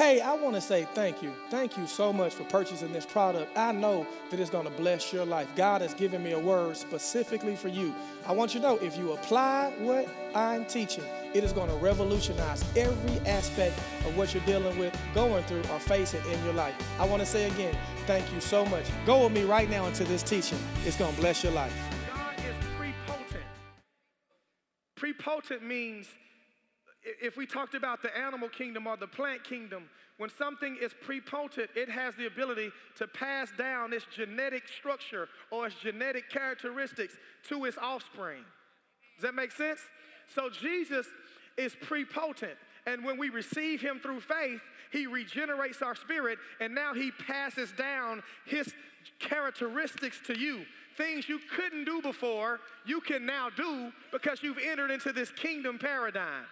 Hey, I want to say thank you. Thank you so much for purchasing this product. I know that it's going to bless your life. God has given me a word specifically for you. I want you to know if you apply what I'm teaching, it is going to revolutionize every aspect of what you're dealing with, going through, or facing in your life. I want to say again, thank you so much. Go with me right now into this teaching. It's going to bless your life. God is prepotent. Prepotent means if we talked about the animal kingdom or the plant kingdom, when something is prepotent, it has the ability to pass down its genetic structure or its genetic characteristics to its offspring. Does that make sense? So Jesus is prepotent. And when we receive him through faith, he regenerates our spirit, and now he passes down his characteristics to you. Things you couldn't do before, you can now do because you've entered into this kingdom paradigm.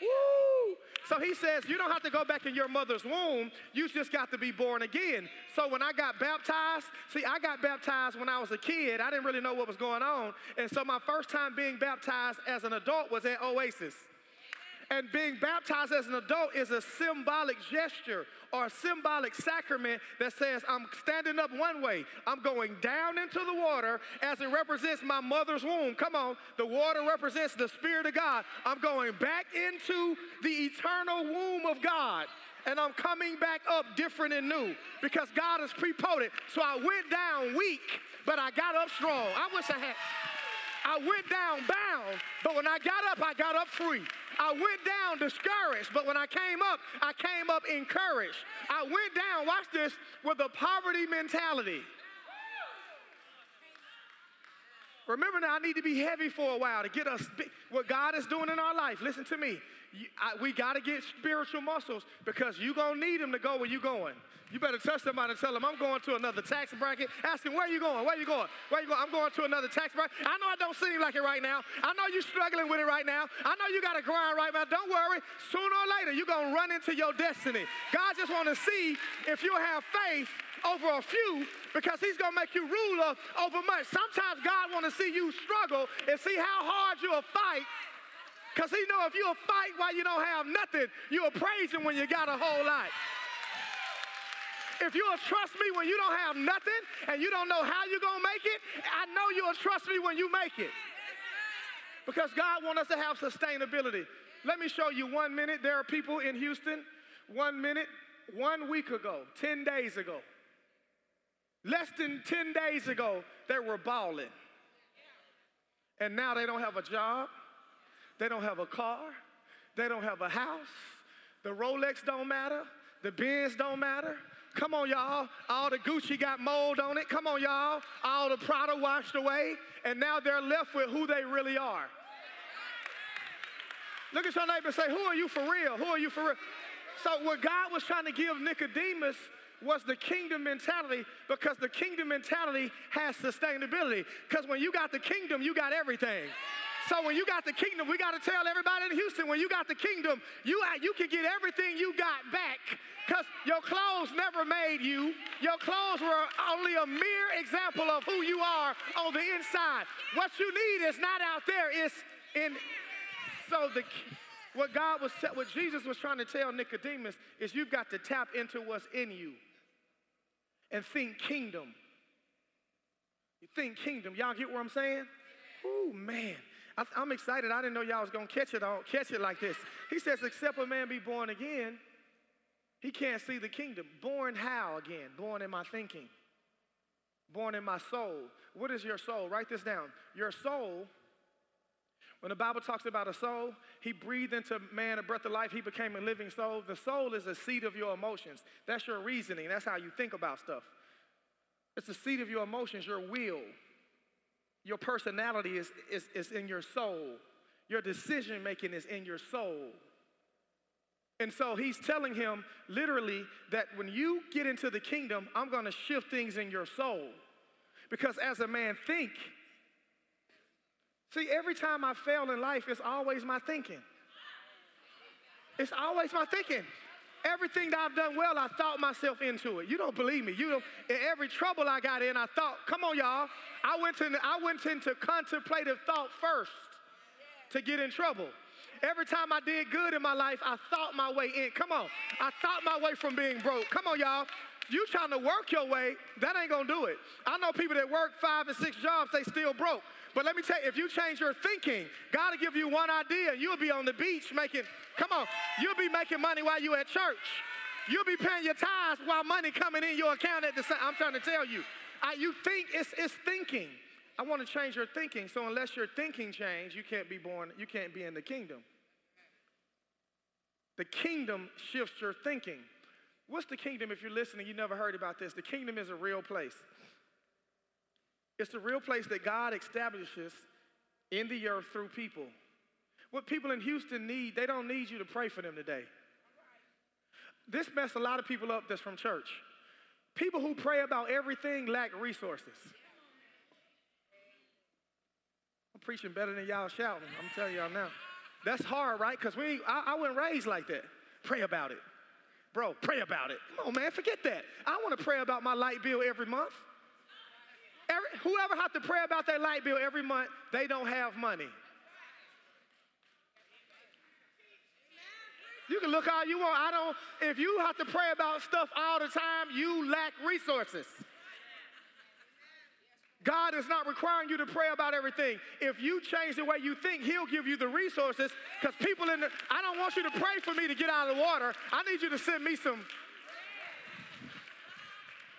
Woo! So he says, You don't have to go back in your mother's womb. You just got to be born again. So when I got baptized, see, I got baptized when I was a kid. I didn't really know what was going on. And so my first time being baptized as an adult was at Oasis. And being baptized as an adult is a symbolic gesture or a symbolic sacrament that says, I'm standing up one way, I'm going down into the water as it represents my mother's womb. Come on, the water represents the Spirit of God. I'm going back into the eternal womb of God and I'm coming back up different and new because God is prepotent. So I went down weak, but I got up strong. I wish I had. I went down bound, but when I got up, I got up free. I went down discouraged, but when I came up, I came up encouraged. I went down, watch this, with a poverty mentality. Remember now, I need to be heavy for a while to get us what God is doing in our life. Listen to me. I, we got to get spiritual muscles because you're going to need them to go where you're going. You better touch somebody and tell them, I'm going to another tax bracket. Ask them, where you going? Where you going? Where you going? I'm going to another tax bracket. I know I don't seem like it right now. I know you're struggling with it right now. I know you got to grind right now. Don't worry. Sooner or later, you're going to run into your destiny. God just want to see if you have faith over a few because he's going to make you ruler over much. Sometimes God want to see you struggle and see how hard you'll fight because he know if you'll fight while you don't have nothing, you'll praise him when you got a whole lot. If you'll trust me when you don't have nothing and you don't know how you're going to make it, I know you'll trust me when you make it. Because God wants us to have sustainability. Let me show you one minute. There are people in Houston, one minute, one week ago, 10 days ago. Less than 10 days ago, they were balling. And now they don't have a job, they don't have a car, they don't have a house, the Rolex don't matter, the Benz don't matter, Come on, y'all. All the Gucci got mold on it. Come on, y'all. All the Prada washed away. And now they're left with who they really are. Look at your neighbor and say, Who are you for real? Who are you for real? So, what God was trying to give Nicodemus was the kingdom mentality because the kingdom mentality has sustainability. Because when you got the kingdom, you got everything. So when you got the kingdom, we got to tell everybody in Houston, when you got the kingdom, you, you can get everything you got back because your clothes never made you. Your clothes were only a mere example of who you are on the inside. What you need is not out there, it's in. So the what God was what Jesus was trying to tell Nicodemus is you've got to tap into what's in you and think kingdom. You think kingdom. Y'all get what I'm saying? Oh man. I, am excited. I didn't know y'all was gonna catch it on, catch it like this. He says, except a man be born again, he can't see the kingdom. Born how again? Born in my thinking. Born in my soul. What is your soul? Write this down. Your soul, when the Bible talks about a soul, he breathed into man a breath of life, he became a living soul. The soul is a seat of your emotions. That's your reasoning. That's how you think about stuff. It's the seat of your emotions, your will. Your personality is, is, is in your soul. Your decision making is in your soul. And so he's telling him literally that when you get into the kingdom, I'm going to shift things in your soul. Because as a man think, see, every time I fail in life, it's always my thinking. It's always my thinking. Everything that I've done well, I thought myself into it. You don't believe me. You don't, in every trouble I got in, I thought, come on, y'all. I went, to, I went into contemplative thought first to get in trouble. Every time I did good in my life, I thought my way in. Come on. I thought my way from being broke. Come on, y'all. You trying to work your way, that ain't gonna do it. I know people that work five and six jobs, they still broke. But let me tell you, if you change your thinking, God will give you one idea. You'll be on the beach making, come on, you'll be making money while you at church. You'll be paying your tithes while money coming in your account at the same. I'm trying to tell you. I, you think it's, it's thinking. I want to change your thinking. So unless your thinking change, you can't be born, you can't be in the kingdom. The kingdom shifts your thinking. What's the kingdom if you're listening, you never heard about this? The kingdom is a real place. It's a real place that God establishes in the earth through people. What people in Houston need, they don't need you to pray for them today. This messed a lot of people up that's from church. People who pray about everything lack resources. I'm preaching better than y'all shouting. I'm telling y'all now. That's hard, right? Because we, I, I wasn't raised like that. Pray about it. Bro, pray about it. Come on, man, forget that. I want to pray about my light bill every month. Every, whoever has to pray about their light bill every month, they don't have money. You can look all you want. I don't, if you have to pray about stuff all the time, you lack resources. God is not requiring you to pray about everything. If you change the way you think, He'll give you the resources. Because people in the, I don't want you to pray for me to get out of the water. I need you to send me some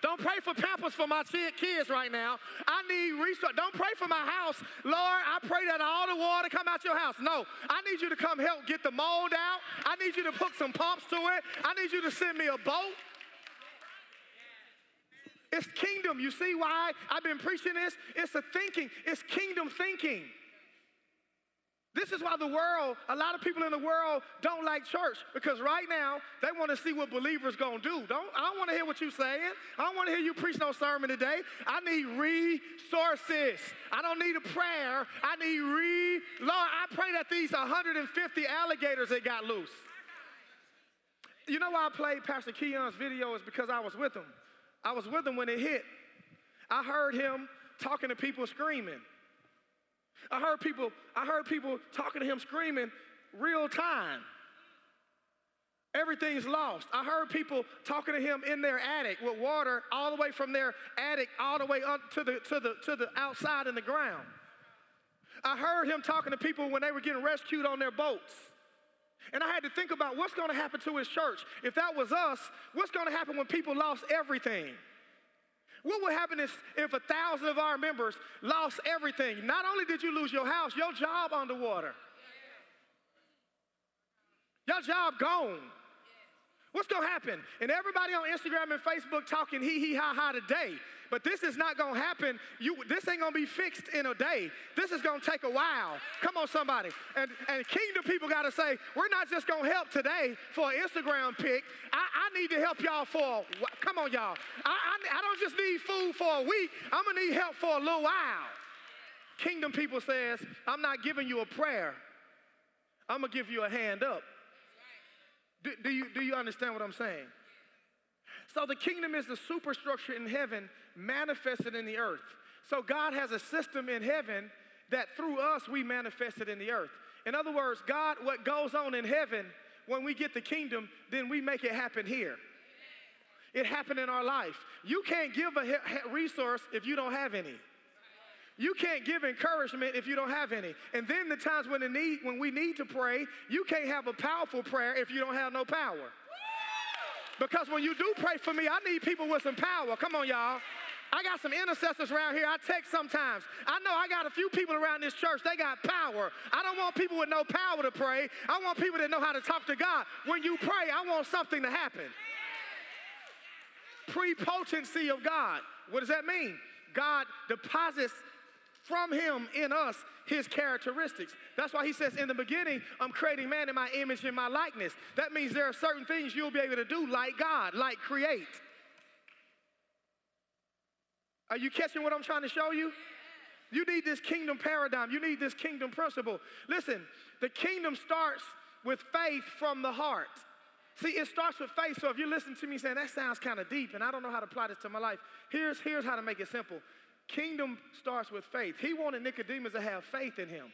don't pray for pampers for my kids right now. I need resources. Don't pray for my house. Lord, I pray that all the water come out your house. No, I need you to come help get the mold out. I need you to put some pumps to it. I need you to send me a boat. It's kingdom. You see why I've been preaching this? It's a thinking, it's kingdom thinking. This is why the world, a lot of people in the world don't like church because right now they want to see what believers gonna do. Don't I don't want to hear what you're saying. I don't want to hear you preach no sermon today. I need resources. I don't need a prayer. I need re Lord, I pray that these 150 alligators that got loose. You know why I played Pastor Keion's video is because I was with him. I was with him when it hit. I heard him talking to people screaming. I heard people, I heard people talking to him screaming real time. Everything's lost. I heard people talking to him in their attic with water all the way from their attic all the way up to the to the to the outside in the ground. I heard him talking to people when they were getting rescued on their boats. And I had to think about what's going to happen to his church. If that was us, what's going to happen when people lost everything? What would happen if, if a thousand of our members lost everything? Not only did you lose your house, your job underwater. Your job gone. What's gonna happen? And everybody on Instagram and Facebook talking hee hee ha ha today. But this is not gonna happen. You, this ain't gonna be fixed in a day. This is gonna take a while. Come on, somebody. And, and kingdom people gotta say, we're not just gonna help today for an Instagram pic. I, I need to help y'all for, come on, y'all. I, I, I don't just need food for a week, I'm gonna need help for a little while. Kingdom people says, I'm not giving you a prayer. I'm gonna give you a hand up. Do, do, you, do you understand what I'm saying? So the kingdom is the superstructure in heaven manifested in the earth. So God has a system in heaven that through us we manifest it in the earth. In other words, God, what goes on in heaven, when we get the kingdom, then we make it happen here. It happened in our life. You can't give a resource if you don't have any. You can't give encouragement if you don't have any. And then the times when, the need, when we need to pray, you can't have a powerful prayer if you don't have no power. Because when you do pray for me, I need people with some power. Come on, y'all. I got some intercessors around here. I text sometimes. I know I got a few people around this church. They got power. I don't want people with no power to pray. I want people that know how to talk to God. When you pray, I want something to happen. Prepotency of God. What does that mean? God deposits from him in us his characteristics. That's why he says in the beginning, I'm creating man in my image and my likeness. That means there are certain things you'll be able to do like God, like create. Are you catching what I'm trying to show you? You need this kingdom paradigm. You need this kingdom principle. Listen, the kingdom starts with faith from the heart. See, it starts with faith. So if you listen to me saying that sounds kind of deep and I don't know how to apply this to my life, here's, here's how to make it simple. Kingdom starts with faith. He wanted Nicodemus to have faith in him.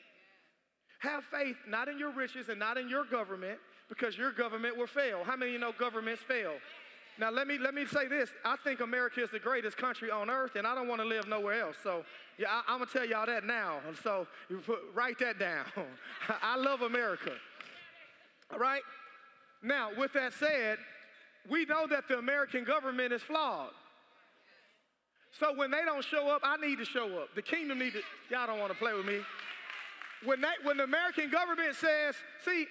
Have faith not in your riches and not in your government because your government will fail. How many of you know governments fail? Now let me let me say this. I think America is the greatest country on earth, and I don't want to live nowhere else. So yeah, I, am gonna tell y'all that now. So put, write that down. I love America. All right. Now, with that said, we know that the American government is flawed. So when they don't show up, I need to show up. The kingdom need to. Y'all don't want to play with me. When they, when the American government says, see,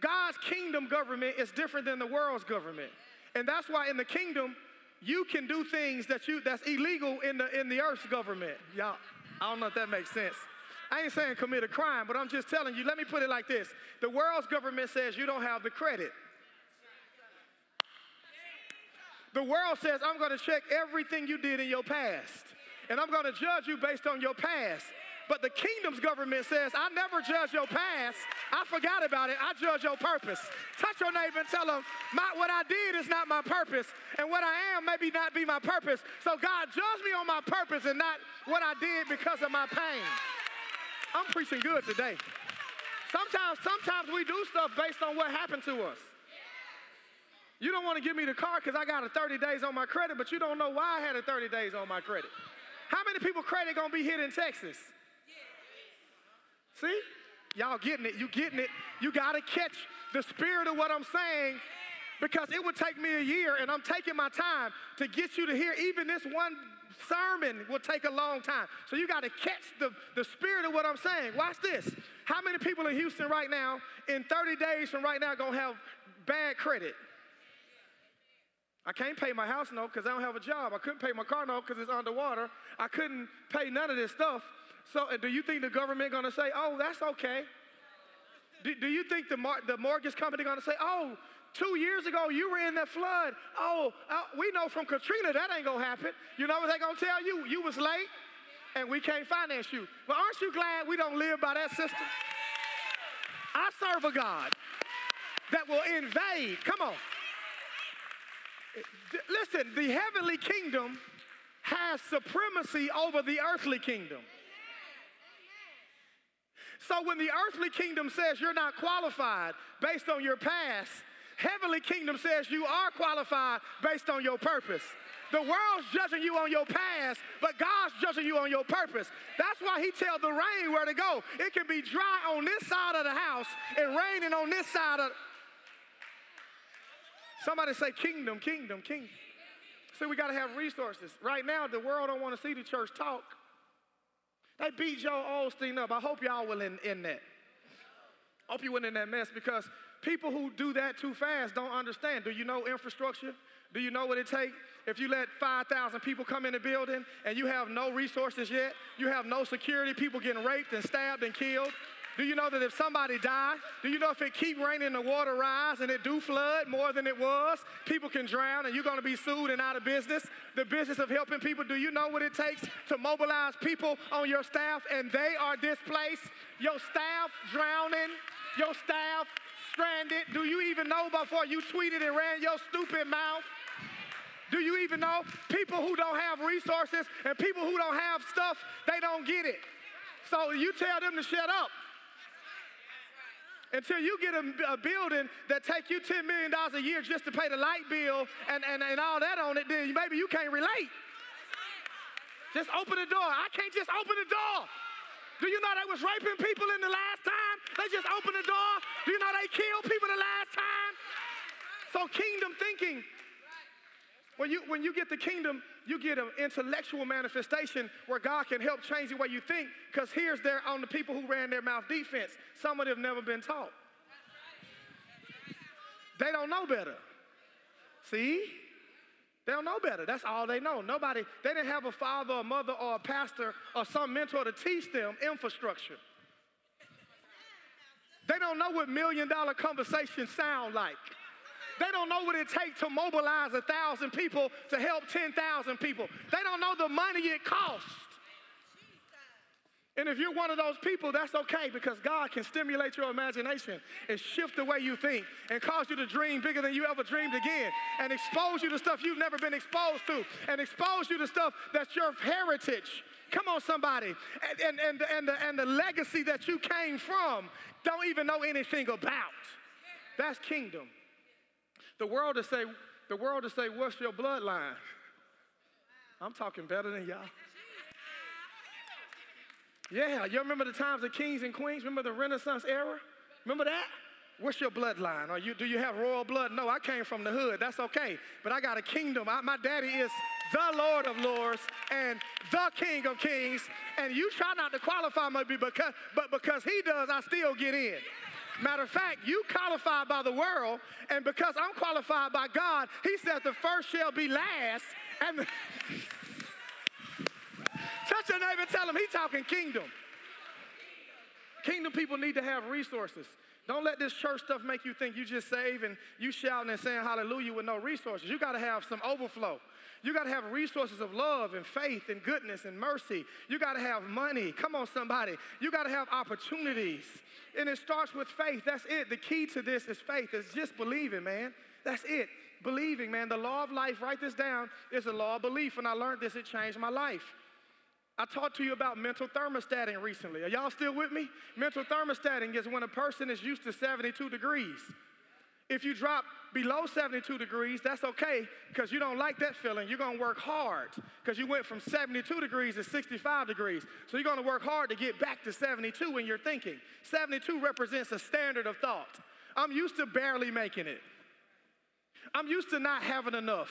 God's kingdom government is different than the world's government. And that's why in the kingdom, you can do things that you that's illegal in the in the earth's government. Y'all, I don't know if that makes sense. I ain't saying commit a crime, but I'm just telling you, let me put it like this. The world's government says you don't have the credit. The world says, I'm gonna check everything you did in your past, and I'm gonna judge you based on your past. But the kingdom's government says, I never judge your past. I forgot about it. I judge your purpose. Touch your neighbor and tell them, what I did is not my purpose, and what I am maybe not be my purpose. So God, judge me on my purpose and not what I did because of my pain. I'm preaching good today. Sometimes, sometimes we do stuff based on what happened to us. You don't want to give me the car because I got a 30 days on my credit, but you don't know why I had a 30 days on my credit. How many people credit gonna be hit in Texas? See? Y'all getting it. You getting it. You got to catch the spirit of what I'm saying because it would take me a year and I'm taking my time to get you to hear even this one sermon will take a long time. So you got to catch the, the spirit of what I'm saying. Watch this. How many people in Houston right now, in 30 days from right now, gonna have bad credit? I can't pay my house note because I don't have a job. I couldn't pay my car note because it's underwater. I couldn't pay none of this stuff. So, do you think the government going to say, oh, that's okay? Do, do you think the, mar- the mortgage company going to say, oh, two years ago you were in that flood. Oh, uh, we know from Katrina that ain't going to happen. You know what they going to tell you? You was late and we can't finance you. But aren't you glad we don't live by that system? I serve a God that will invade. Come on. Listen, the heavenly kingdom has supremacy over the earthly kingdom. So when the earthly kingdom says you're not qualified based on your past, heavenly kingdom says you are qualified based on your purpose. The world's judging you on your past, but God's judging you on your purpose. That's why he tells the rain where to go. It can be dry on this side of the house and raining on this side of Somebody say kingdom, kingdom, kingdom. See, we got to have resources. Right now, the world don't want to see the church talk. They beat Joel Osteen up. I hope y'all will in, in that. Hope you went in that mess because people who do that too fast don't understand. Do you know infrastructure? Do you know what it takes? If you let 5,000 people come in the building and you have no resources yet, you have no security, people getting raped and stabbed and killed, do you know that if somebody die, do you know if it keep raining, the water rise and it do flood more than it was, people can drown and you're going to be sued and out of business. The business of helping people. Do you know what it takes to mobilize people on your staff and they are displaced? Your staff drowning, your staff stranded. Do you even know before you tweeted and ran your stupid mouth? Do you even know people who don't have resources and people who don't have stuff, they don't get it. So you tell them to shut up until you get a, a, building that take you $10 million a year just to pay the light bill and, and, and all that on it, then maybe you can't relate. Just open the door. I can't just open the door. Do you know they was raping people in the last time? They just opened the door. Do you know they killed people the last time? So kingdom thinking when you, when you get the kingdom, you get an intellectual manifestation where God can help change the way you think because here's there on the people who ran their mouth defense. Some of them have never been taught. They don't know better. See? They don't know better. That's all they know. Nobody, they didn't have a father or mother or a pastor or some mentor to teach them infrastructure. They don't know what million dollar conversations sound like. They don't know what it takes to mobilize a thousand people to help 10,000 people. They don't know the money it costs. And if you're one of those people, that's okay because God can stimulate your imagination and shift the way you think and cause you to dream bigger than you ever dreamed again and expose you to stuff you've never been exposed to and expose you to stuff that's your heritage Come on, somebody. And, and, and, and, the, and the legacy that you came from don't even know anything about. That's kingdom. The world to say, the world to say, what's your bloodline? I'm talking better than y'all. Yeah, you remember the times of kings and queens? Remember the Renaissance era? Remember that? What's your bloodline? Are you, do you have royal blood? No, I came from the hood. That's okay. But I got a kingdom. I, my daddy is the Lord of Lords and the King of Kings. And you try not to qualify maybe because, but because he does, I still get in. Matter of fact, you qualified by the world, and because I'm qualified by God, he says the first shall be last, and the touch your neighbor tell him he's talking kingdom. Kingdom people need to have resources. Don't let this church stuff make you think you just save and you shouting and saying hallelujah with no resources. You got to have some overflow. You got to have resources of love and faith and goodness and mercy. You got to have money. Come on, somebody. You got to have opportunities. And it starts with faith. That's it. The key to this is faith. It's just believing, man. That's it. Believing, man. The law of life, write this down, is a law of belief. When I learned this, it changed my life. I talked to you about mental thermostating recently. Are y'all still with me? Mental thermostating is when a person is used to 72 degrees. If you drop below 72 degrees, that's okay because you don't like that feeling. You're going to work hard because you went from 72 degrees to 65 degrees. So you're going to work hard to get back to 72 when you're thinking. 72 represents a standard of thought. I'm used to barely making it. I'm used to not having enough.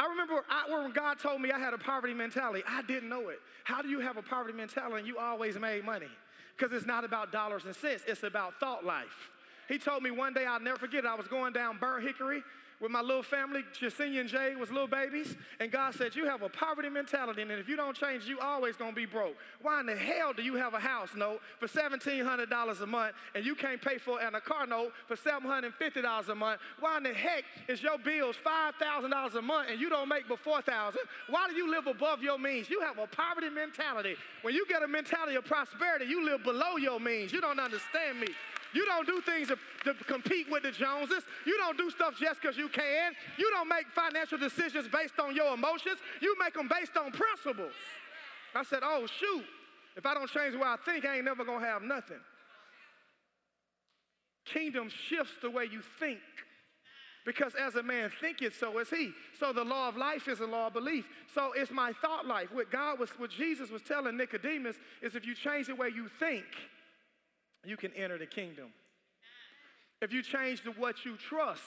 I remember I, when God told me I had a poverty mentality, I didn't know it. How do you have a poverty mentality and you always made money? Because it's not about dollars and cents, it's about thought life. He told me one day, I'll never forget it, I was going down Burnt Hickory with my little family, Jasenia and Jay was little babies, and God said, You have a poverty mentality, and if you don't change, you always gonna be broke. Why in the hell do you have a house note for $1,700 a month and you can't pay for and a car note for $750 a month? Why in the heck is your bills $5,000 a month and you don't make but 4000 Why do you live above your means? You have a poverty mentality. When you get a mentality of prosperity, you live below your means. You don't understand me. You don't do things to, to compete with the Joneses. You don't do stuff just because you can. You don't make financial decisions based on your emotions. You make them based on principles. I said, oh, shoot. If I don't change the way I think, I ain't never going to have nothing. Kingdom shifts the way you think. Because as a man thinketh, so is he. So the law of life is a law of belief. So it's my thought life. What God was, what Jesus was telling Nicodemus is if you change the way you think, you can enter the kingdom. If you change to what you trust,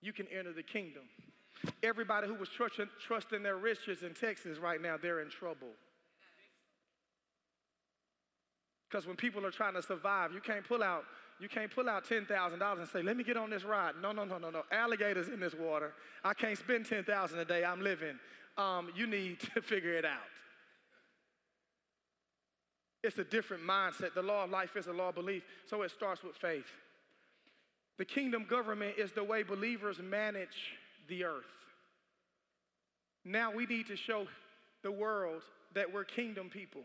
you can enter the kingdom. Everybody who was trusting, trusting their riches in Texas right now, they're in trouble. Because when people are trying to survive, you can't pull out you can't pull out $10,000 and say, let me get on this ride. No, no, no, no, no. Alligators in this water. I can't spend 10000 a day. I'm living. Um, you need to figure it out. It's a different mindset. The law of life is a law of belief, so it starts with faith. The kingdom government is the way believers manage the earth. Now we need to show the world that we're kingdom people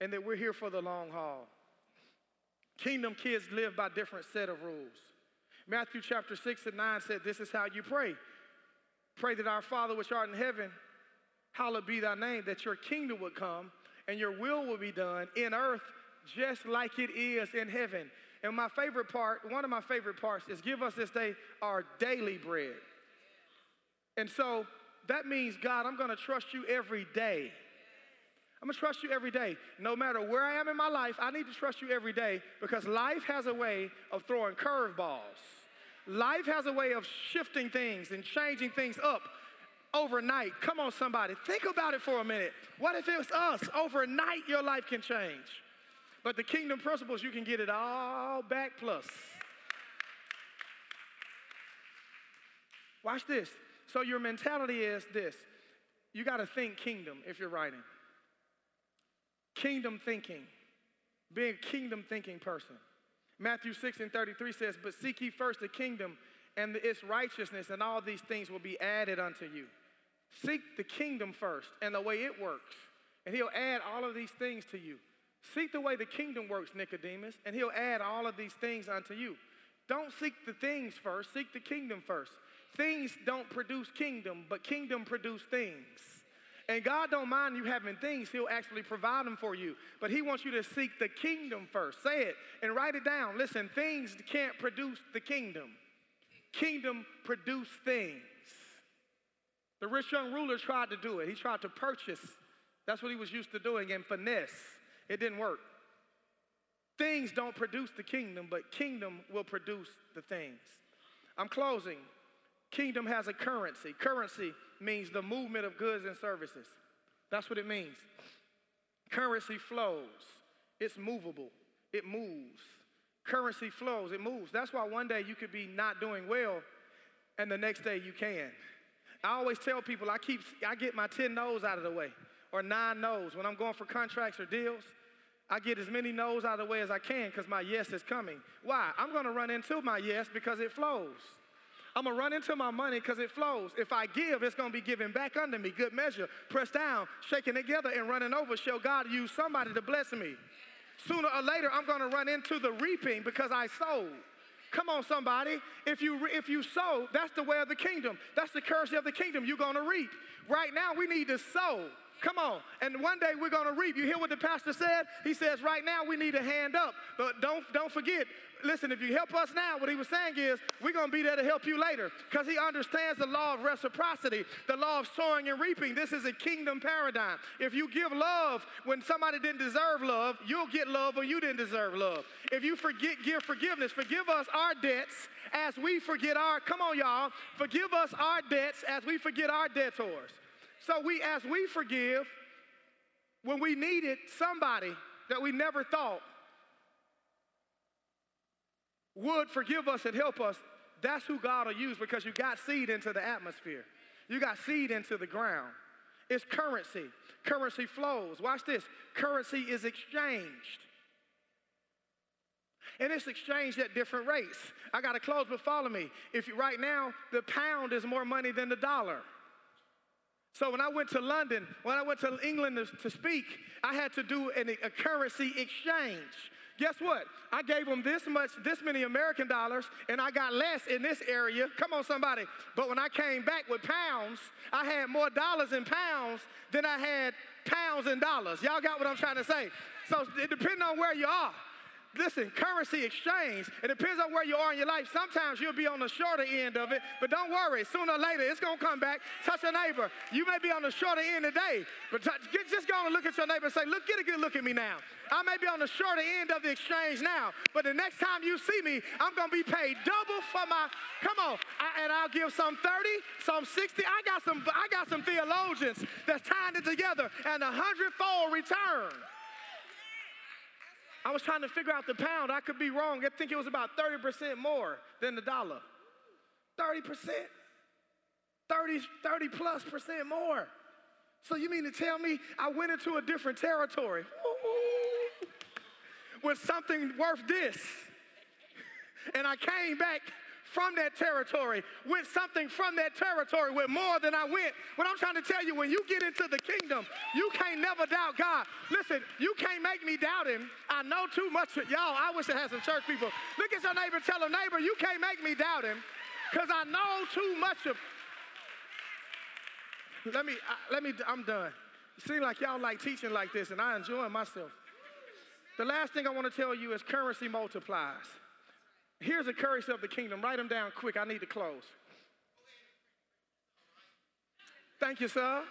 and that we're here for the long haul. Kingdom kids live by different set of rules. Matthew chapter 6 and 9 said, This is how you pray. Pray that our Father which art in heaven, hallowed be thy name, that your kingdom would come and your will will be done in earth just like it is in heaven. And my favorite part, one of my favorite parts, is give us this day our daily bread. And so that means, God, I'm gonna trust you every day. I'm gonna trust you every day. No matter where I am in my life, I need to trust you every day because life has a way of throwing curveballs. Life has a way of shifting things and changing things up overnight. Come on, somebody. Think about it for a minute. What if it was us? Overnight, your life can change. But the kingdom principles, you can get it all back plus. Watch this. So, your mentality is this you got to think kingdom if you're writing. Kingdom thinking. Be a kingdom thinking person. Matthew 6 and 33 says, But seek ye first the kingdom and its righteousness, and all these things will be added unto you. Seek the kingdom first and the way it works, and he'll add all of these things to you. Seek the way the kingdom works, Nicodemus, and he'll add all of these things unto you. Don't seek the things first, seek the kingdom first. Things don't produce kingdom, but kingdom produce things. And God don't mind you having things, He'll actually provide them for you. But He wants you to seek the kingdom first. Say it and write it down. Listen, things can't produce the kingdom, kingdom produce things. The rich young ruler tried to do it. He tried to purchase. That's what he was used to doing and finesse. It didn't work. Things don't produce the kingdom, but kingdom will produce the things. I'm closing. Kingdom has a currency. Currency means the movement of goods and services. That's what it means. Currency flows, it's movable, it moves. Currency flows, it moves. That's why one day you could be not doing well and the next day you can. I always tell people I keep I get my 10 no's out of the way or nine no's when I'm going for contracts or deals. I get as many no's out of the way as I can because my yes is coming. Why? I'm to run into my yes because it flows. I'm gonna run into my money because it flows. If I give, it's gonna be given back under me. Good measure, pressed down, shaking together, and running over. Shall God use somebody to bless me? Sooner or later, I'm gonna run into the reaping because I sowed. Come on, somebody. If you if you sow, that's the way of the kingdom. That's the currency of the kingdom. You're gonna reap. Right now, we need to sow. Come on. And one day we're going to reap. You hear what the pastor said? He says, right now we need a hand up. But don't, don't forget, listen, if you help us now, what he was saying is, we're going to be there to help you later. Because he understands the law of reciprocity, the law of sowing and reaping. This is a kingdom paradigm. If you give love when somebody didn't deserve love, you'll get love when you didn't deserve love. If you forget, give forgiveness, forgive us our debts as we forget our, come on, y'all, forgive us our debts as we forget our debtors. So we, as we forgive, when we needed somebody that we never thought would forgive us and help us, that's who God will use because you got seed into the atmosphere. You got seed into the ground. It's currency. Currency flows. Watch this. Currency is exchanged. And it's exchanged at different rates. I got to close, but follow me. If you, right now the pound is more money than the dollar. So when I went to London, when I went to England to, to speak, I had to do an, a currency exchange. Guess what? I gave them this much, this many American dollars, and I got less in this area. Come on, somebody. But when I came back with pounds, I had more dollars in pounds than I had pounds and dollars. Y'all got what I'm trying to say? So it depends on where you are. Listen, currency exchange, it depends on where you are in your life. Sometimes you'll be on the shorter end of it, but don't worry. Sooner or later, it's going to come back. Touch your neighbor. You may be on the shorter end today, but t- just go and look at your neighbor and say, look, get a good look at me now. I may be on the shorter end of the exchange now, but the next time you see me, I'm going to be paid double for my, come on, I, and I'll give some 30, some 60. I got some, I got some theologians that's tying it together and a hundredfold return. I was trying to figure out the pound. I could be wrong. I think it was about 30% more than the dollar. 30%. 30, 30 plus percent more. So you mean to tell me I went into a different territory with something worth this? And I came back from that territory, with something from that territory, with more than I went. What I'm trying to tell you, when you get into the kingdom, you can't never doubt God. Listen, you can't make me doubt him. I know too much. Y'all, I wish I had some church people. Look at your neighbor, tell a neighbor, you can't make me doubt him because I know too much of. Let me, let me, I'm done. It seems like y'all like teaching like this, and I enjoy myself. The last thing I want to tell you is currency multiplies. Here's the currency of the kingdom. Write them down quick. I need to close. Thank you, sir.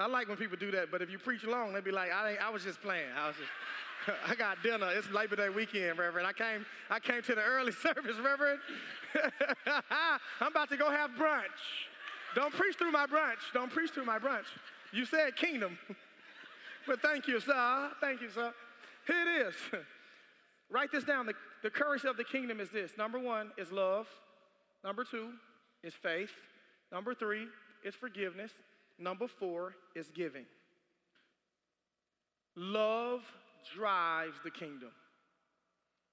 I like when people do that, but if you preach long, they be like, I, I was just playing. I was just, I got dinner. It's Labor Day weekend, Reverend. I came, I came to the early service, Reverend. I'm about to go have brunch. Don't preach through my brunch. Don't preach through my brunch. You said kingdom. but thank you, sir. Thank you, sir. Here it is. Write this down. The, the currency of the kingdom is this number one is love, number two is faith, number three is forgiveness, number four is giving. Love drives the kingdom.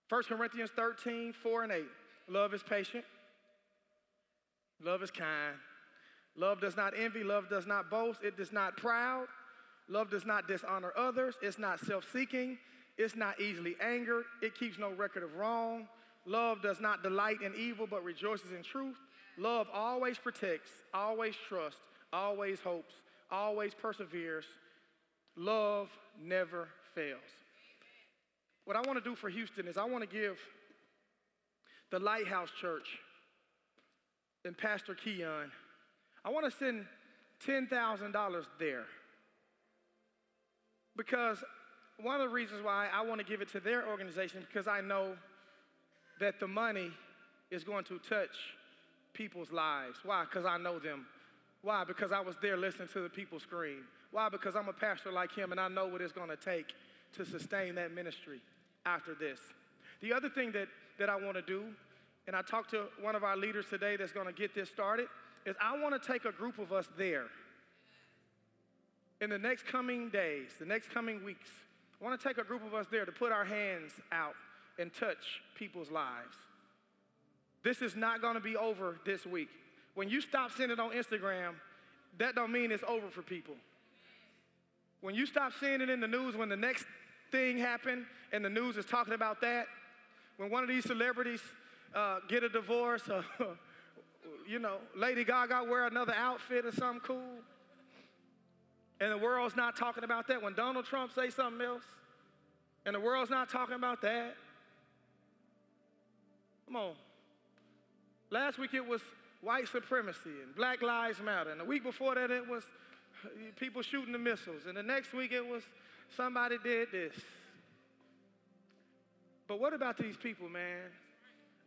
1 Corinthians 13, 4 and 8. Love is patient. Love is kind. Love does not envy. Love does not boast. It does not proud. Love does not dishonor others. It's not self seeking. It's not easily angered. It keeps no record of wrong. Love does not delight in evil, but rejoices in truth. Love always protects, always trusts, always hopes, always perseveres. Love never fails. What I want to do for Houston is I want to give the Lighthouse Church and Pastor Keion, I want to send $10,000 there. Because one of the reasons why I want to give it to their organization because I know that the money is going to touch people's lives. Why? Because I know them. Why? Because I was there listening to the people scream. Why? Because I'm a pastor like him and I know what it's going to take to sustain that ministry after this. The other thing that, that I want to do, and I talked to one of our leaders today that's going to get this started, is I want to take a group of us there in the next coming days, the next coming weeks. I want to take a group of us there to put our hands out and touch people's lives. This is not going to be over this week. When you stop seeing it on Instagram, that don't mean it's over for people. When you stop seeing it in the news, when the next thing happened and the news is talking about that, when one of these celebrities uh, get a divorce, or, you know, Lady Gaga wear another outfit or something cool, and the world's not talking about that. When Donald Trump say something else, and the world's not talking about that. Come on. Last week it was white supremacy and Black Lives Matter. And the week before that it was people shooting the missiles. And the next week it was somebody did this. But what about these people, man?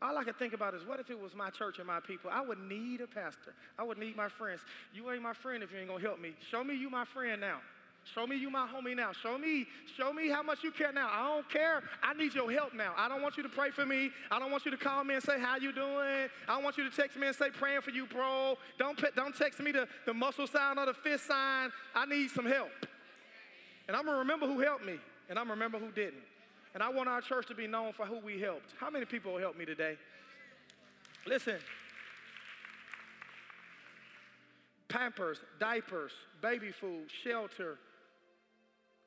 All I can think about is what if it was my church and my people? I would need a pastor. I would need my friends. You ain't my friend if you ain't gonna help me. Show me you my friend now. Show me you my homie now. Show me, show me how much you care now. I don't care. I need your help now. I don't want you to pray for me. I don't want you to call me and say how you doing. I want you to text me and say praying for you, bro. Don't don't text me the, the muscle sign or the fist sign. I need some help. And I'm gonna remember who helped me, and I'm gonna remember who didn't. And I want our church to be known for who we helped. How many people helped me today? Listen. Pampers, diapers, baby food, shelter,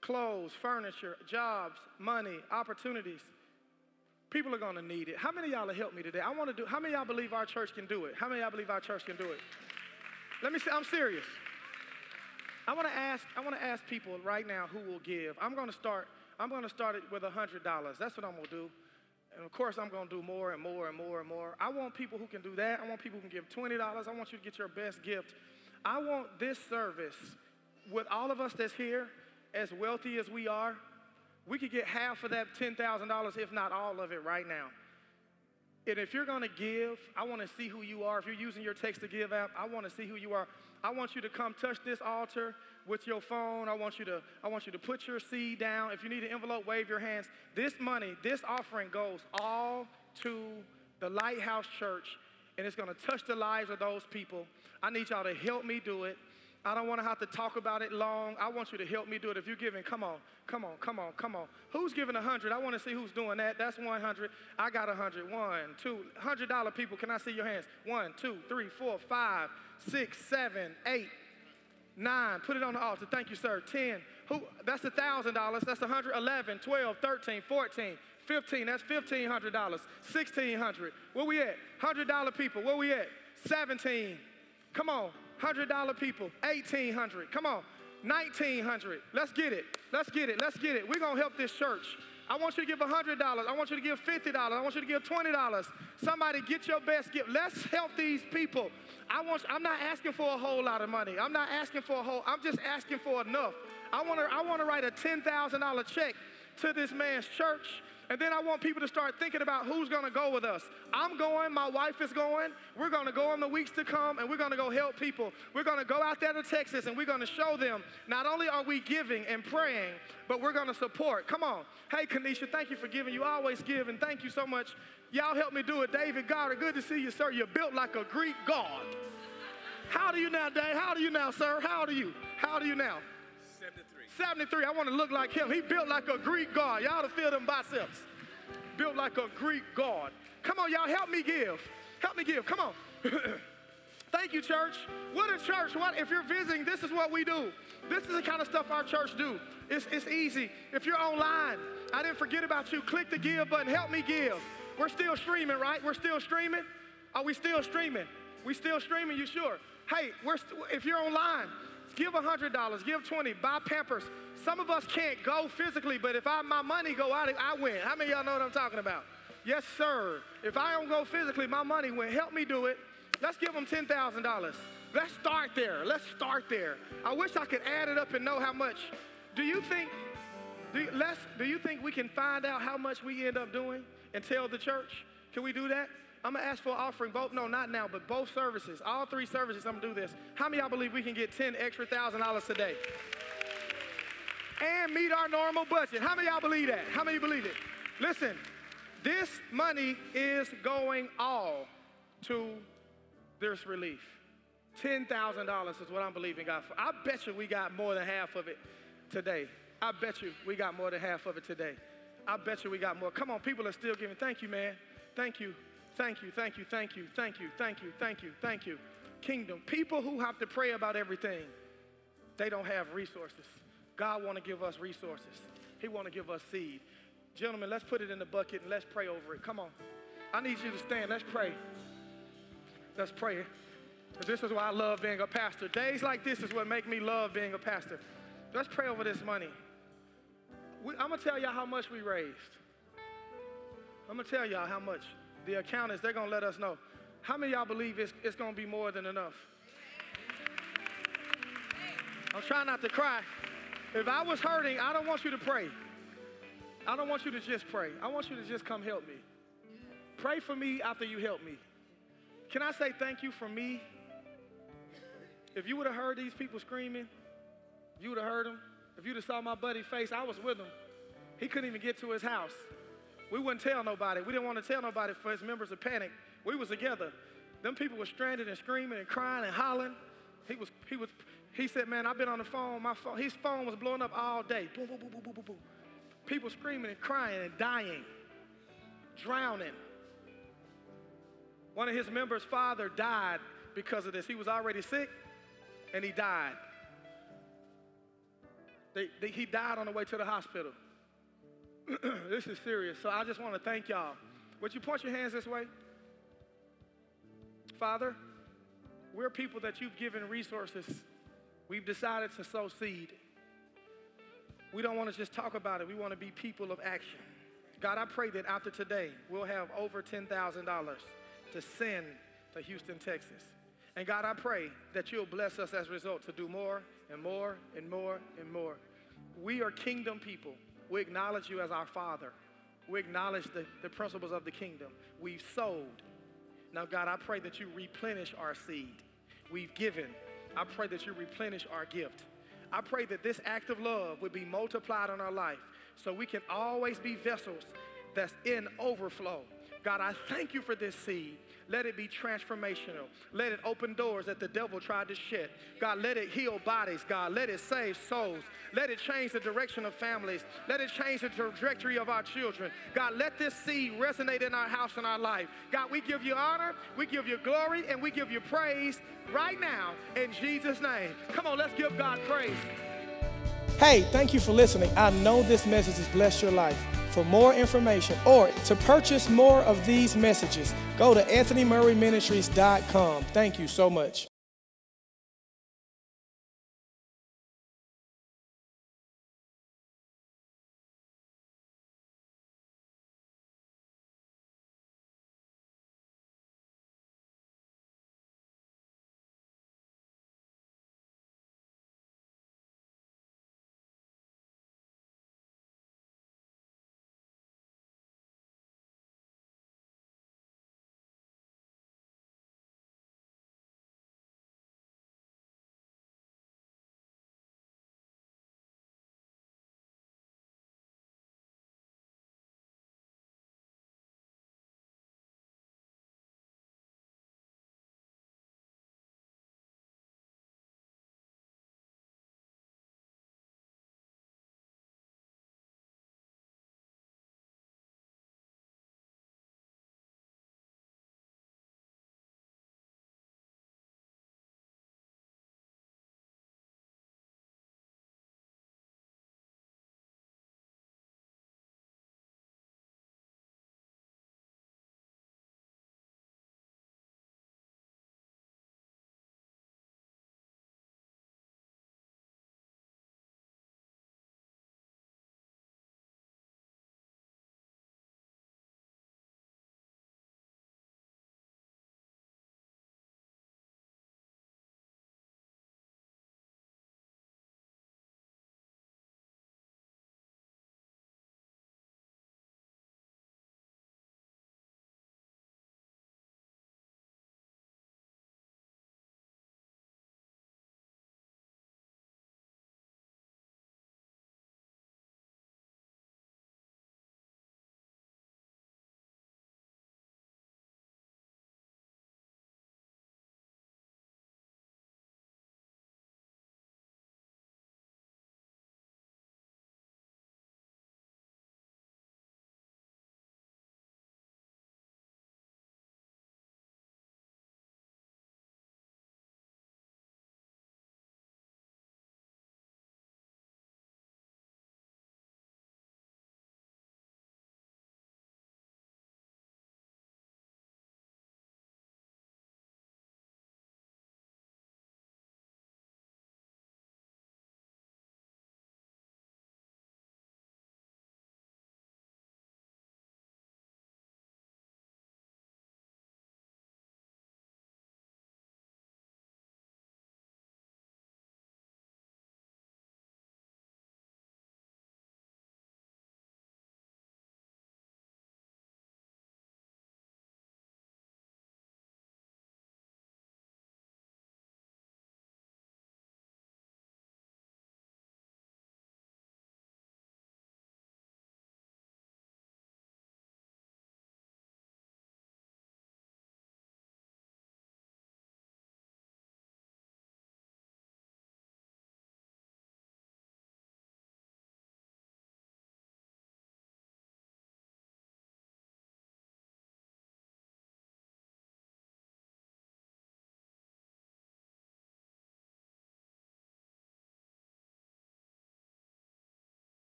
clothes, furniture, jobs, money, opportunities. People are gonna need it. How many y'all will help me today? I wanna do, how many y'all believe our church can do it? How many y'all believe our church can do it? Let me say, I'm serious. I wanna ask, I wanna ask people right now who will give. I'm gonna start I'm going to start it with $100. That's what I'm going to do. And of course, I'm going to do more and more and more and more. I want people who can do that. I want people who can give $20. I want you to get your best gift. I want this service, with all of us that's here, as wealthy as we are, we could get half of that $10,000, if not all of it, right now. And if you're going to give, I want to see who you are. If you're using your text to give app, I want to see who you are. I want you to come touch this altar with your phone. I want you to I want you to put your seed down. If you need an envelope, wave your hands. This money, this offering goes all to the Lighthouse Church and it's going to touch the lives of those people. I need y'all to help me do it. I don't want to have to talk about it long. I want you to help me do it. If you're giving, come on, come on, come on, come on. Who's giving a hundred? I want to see who's doing that. That's 100. I got a hundred. One, two, hundred dollar people. Can I see your hands? One, two, three, four, five, six, seven, eight, nine. Put it on the altar. Thank you, sir. Ten. Who? That's a thousand dollars. That's a hundred. Eleven, twelve, thirteen, fourteen. 15, that's $1,500. 1600 Where we at? $100 people, where we at? 17. Come on, $100 people, 1800 Come on, 1900 Let's get it, let's get it, let's get it. We're gonna help this church. I want you to give $100. I want you to give $50. I want you to give $20. Somebody get your best gift. Let's help these people. I want, I'm not asking for a whole lot of money. I'm not asking for a whole, I'm just asking for enough. I want to I want to write a $10,000 check to this man's church and then I want people to start thinking about who's going to go with us. I'm going, my wife is going. We're going to go in the weeks to come and we're going to go help people. We're going to go out there to Texas and we're going to show them not only are we giving and praying, but we're going to support. Come on. Hey, Kanisha, thank you for giving. You always give and thank you so much. Y'all help me do it. David Goddard, good to see you, sir. You're built like a Greek god. How do you now, Dave? How do you now, sir? How do you? How do you now? 73. I want to look like him. He built like a Greek god. Y'all to feel them biceps. Built like a Greek god. Come on, y'all, help me give. Help me give. Come on. Thank you, church. What a church. What if you're visiting, this is what we do. This is the kind of stuff our church do. It's, it's easy. If you're online, I didn't forget about you. Click the give button. Help me give. We're still streaming, right? We're still streaming. Are we still streaming? We still streaming, you sure? Hey, we're st- if you're online, give $100, give 20, buy Pampers. Some of us can't go physically, but if I, my money go out, I win. How many y'all know what I'm talking about? Yes, sir. If I don't go physically, my money win. Help me do it. Let's give them $10,000. Let's start there. Let's start there. I wish I could add it up and know how much. Do you think do you, Les, do you think we can find out how much we end up doing and tell the church? Can we do that? I'm gonna ask for an offering, both, no, not now, but both services, all three services, I'm gonna do this. How many y'all believe we can get 10 extra thousand dollars today? And meet our normal budget. How many y'all believe that? How many you believe it? Listen, this money is going all to this relief. $10,000 is what I'm believing God for. I bet you we got more than half of it today. I bet you we got more than half of it today. I bet you we got more. Come on, people are still giving. Thank you, man. Thank you. Thank you, thank you, thank you, thank you, thank you, thank you, thank you. Kingdom. People who have to pray about everything, they don't have resources. God want to give us resources. He want to give us seed. Gentlemen, let's put it in the bucket and let's pray over it. Come on. I need you to stand. Let's pray. Let's pray. This is why I love being a pastor. Days like this is what make me love being a pastor. Let's pray over this money. We, I'm going to tell y'all how much we raised. I'm going to tell y'all how much the accountants, they're going to let us know. How many y'all believe it's, it's going to be more than enough? I'm trying not to cry. If I was hurting, I don't want you to pray. I don't want you to just pray. I want you to just come help me. Pray for me after you help me. Can I say thank you for me? If you would have heard these people screaming, you would have heard them. If you'd have saw my buddy's face, I was with him. He couldn't even get to his house. We wouldn't tell nobody. We didn't want to tell nobody for his members to panic. We was together. Them people were stranded and screaming and crying and hollering. He was, he was, he said, man, I've been on the phone. My phone, his phone was blowing up all day. Boom, boom, boom, boom, boom, boom, boom. People screaming and crying and dying, drowning. One of his members' father died because of this. He was already sick and he died. They, they, he died on the way to the hospital. this is serious. So I just want to thank y'all. Would you point your hands this way? Father, we're people that you've given resources. We've decided to sow seed. We don't want to just talk about it, we want to be people of action. God, I pray that after today, we'll have over $10,000 to send to Houston, Texas. And God, I pray that you'll bless us as a result to do more and more and more and more. We are kingdom people. We acknowledge you as our Father. We acknowledge the, the principles of the kingdom. We've sowed. Now, God, I pray that you replenish our seed. We've given. I pray that you replenish our gift. I pray that this act of love would be multiplied in our life so we can always be vessels that's in overflow. God, I thank you for this seed. Let it be transformational. Let it open doors that the devil tried to shut. God, let it heal bodies. God, let it save souls. Let it change the direction of families. Let it change the trajectory of our children. God, let this seed resonate in our house and our life. God, we give you honor, we give you glory, and we give you praise right now in Jesus' name. Come on, let's give God praise. Hey, thank you for listening. I know this message has blessed your life. For more information or to purchase more of these messages, go to anthonymurrayministries.com. Thank you so much.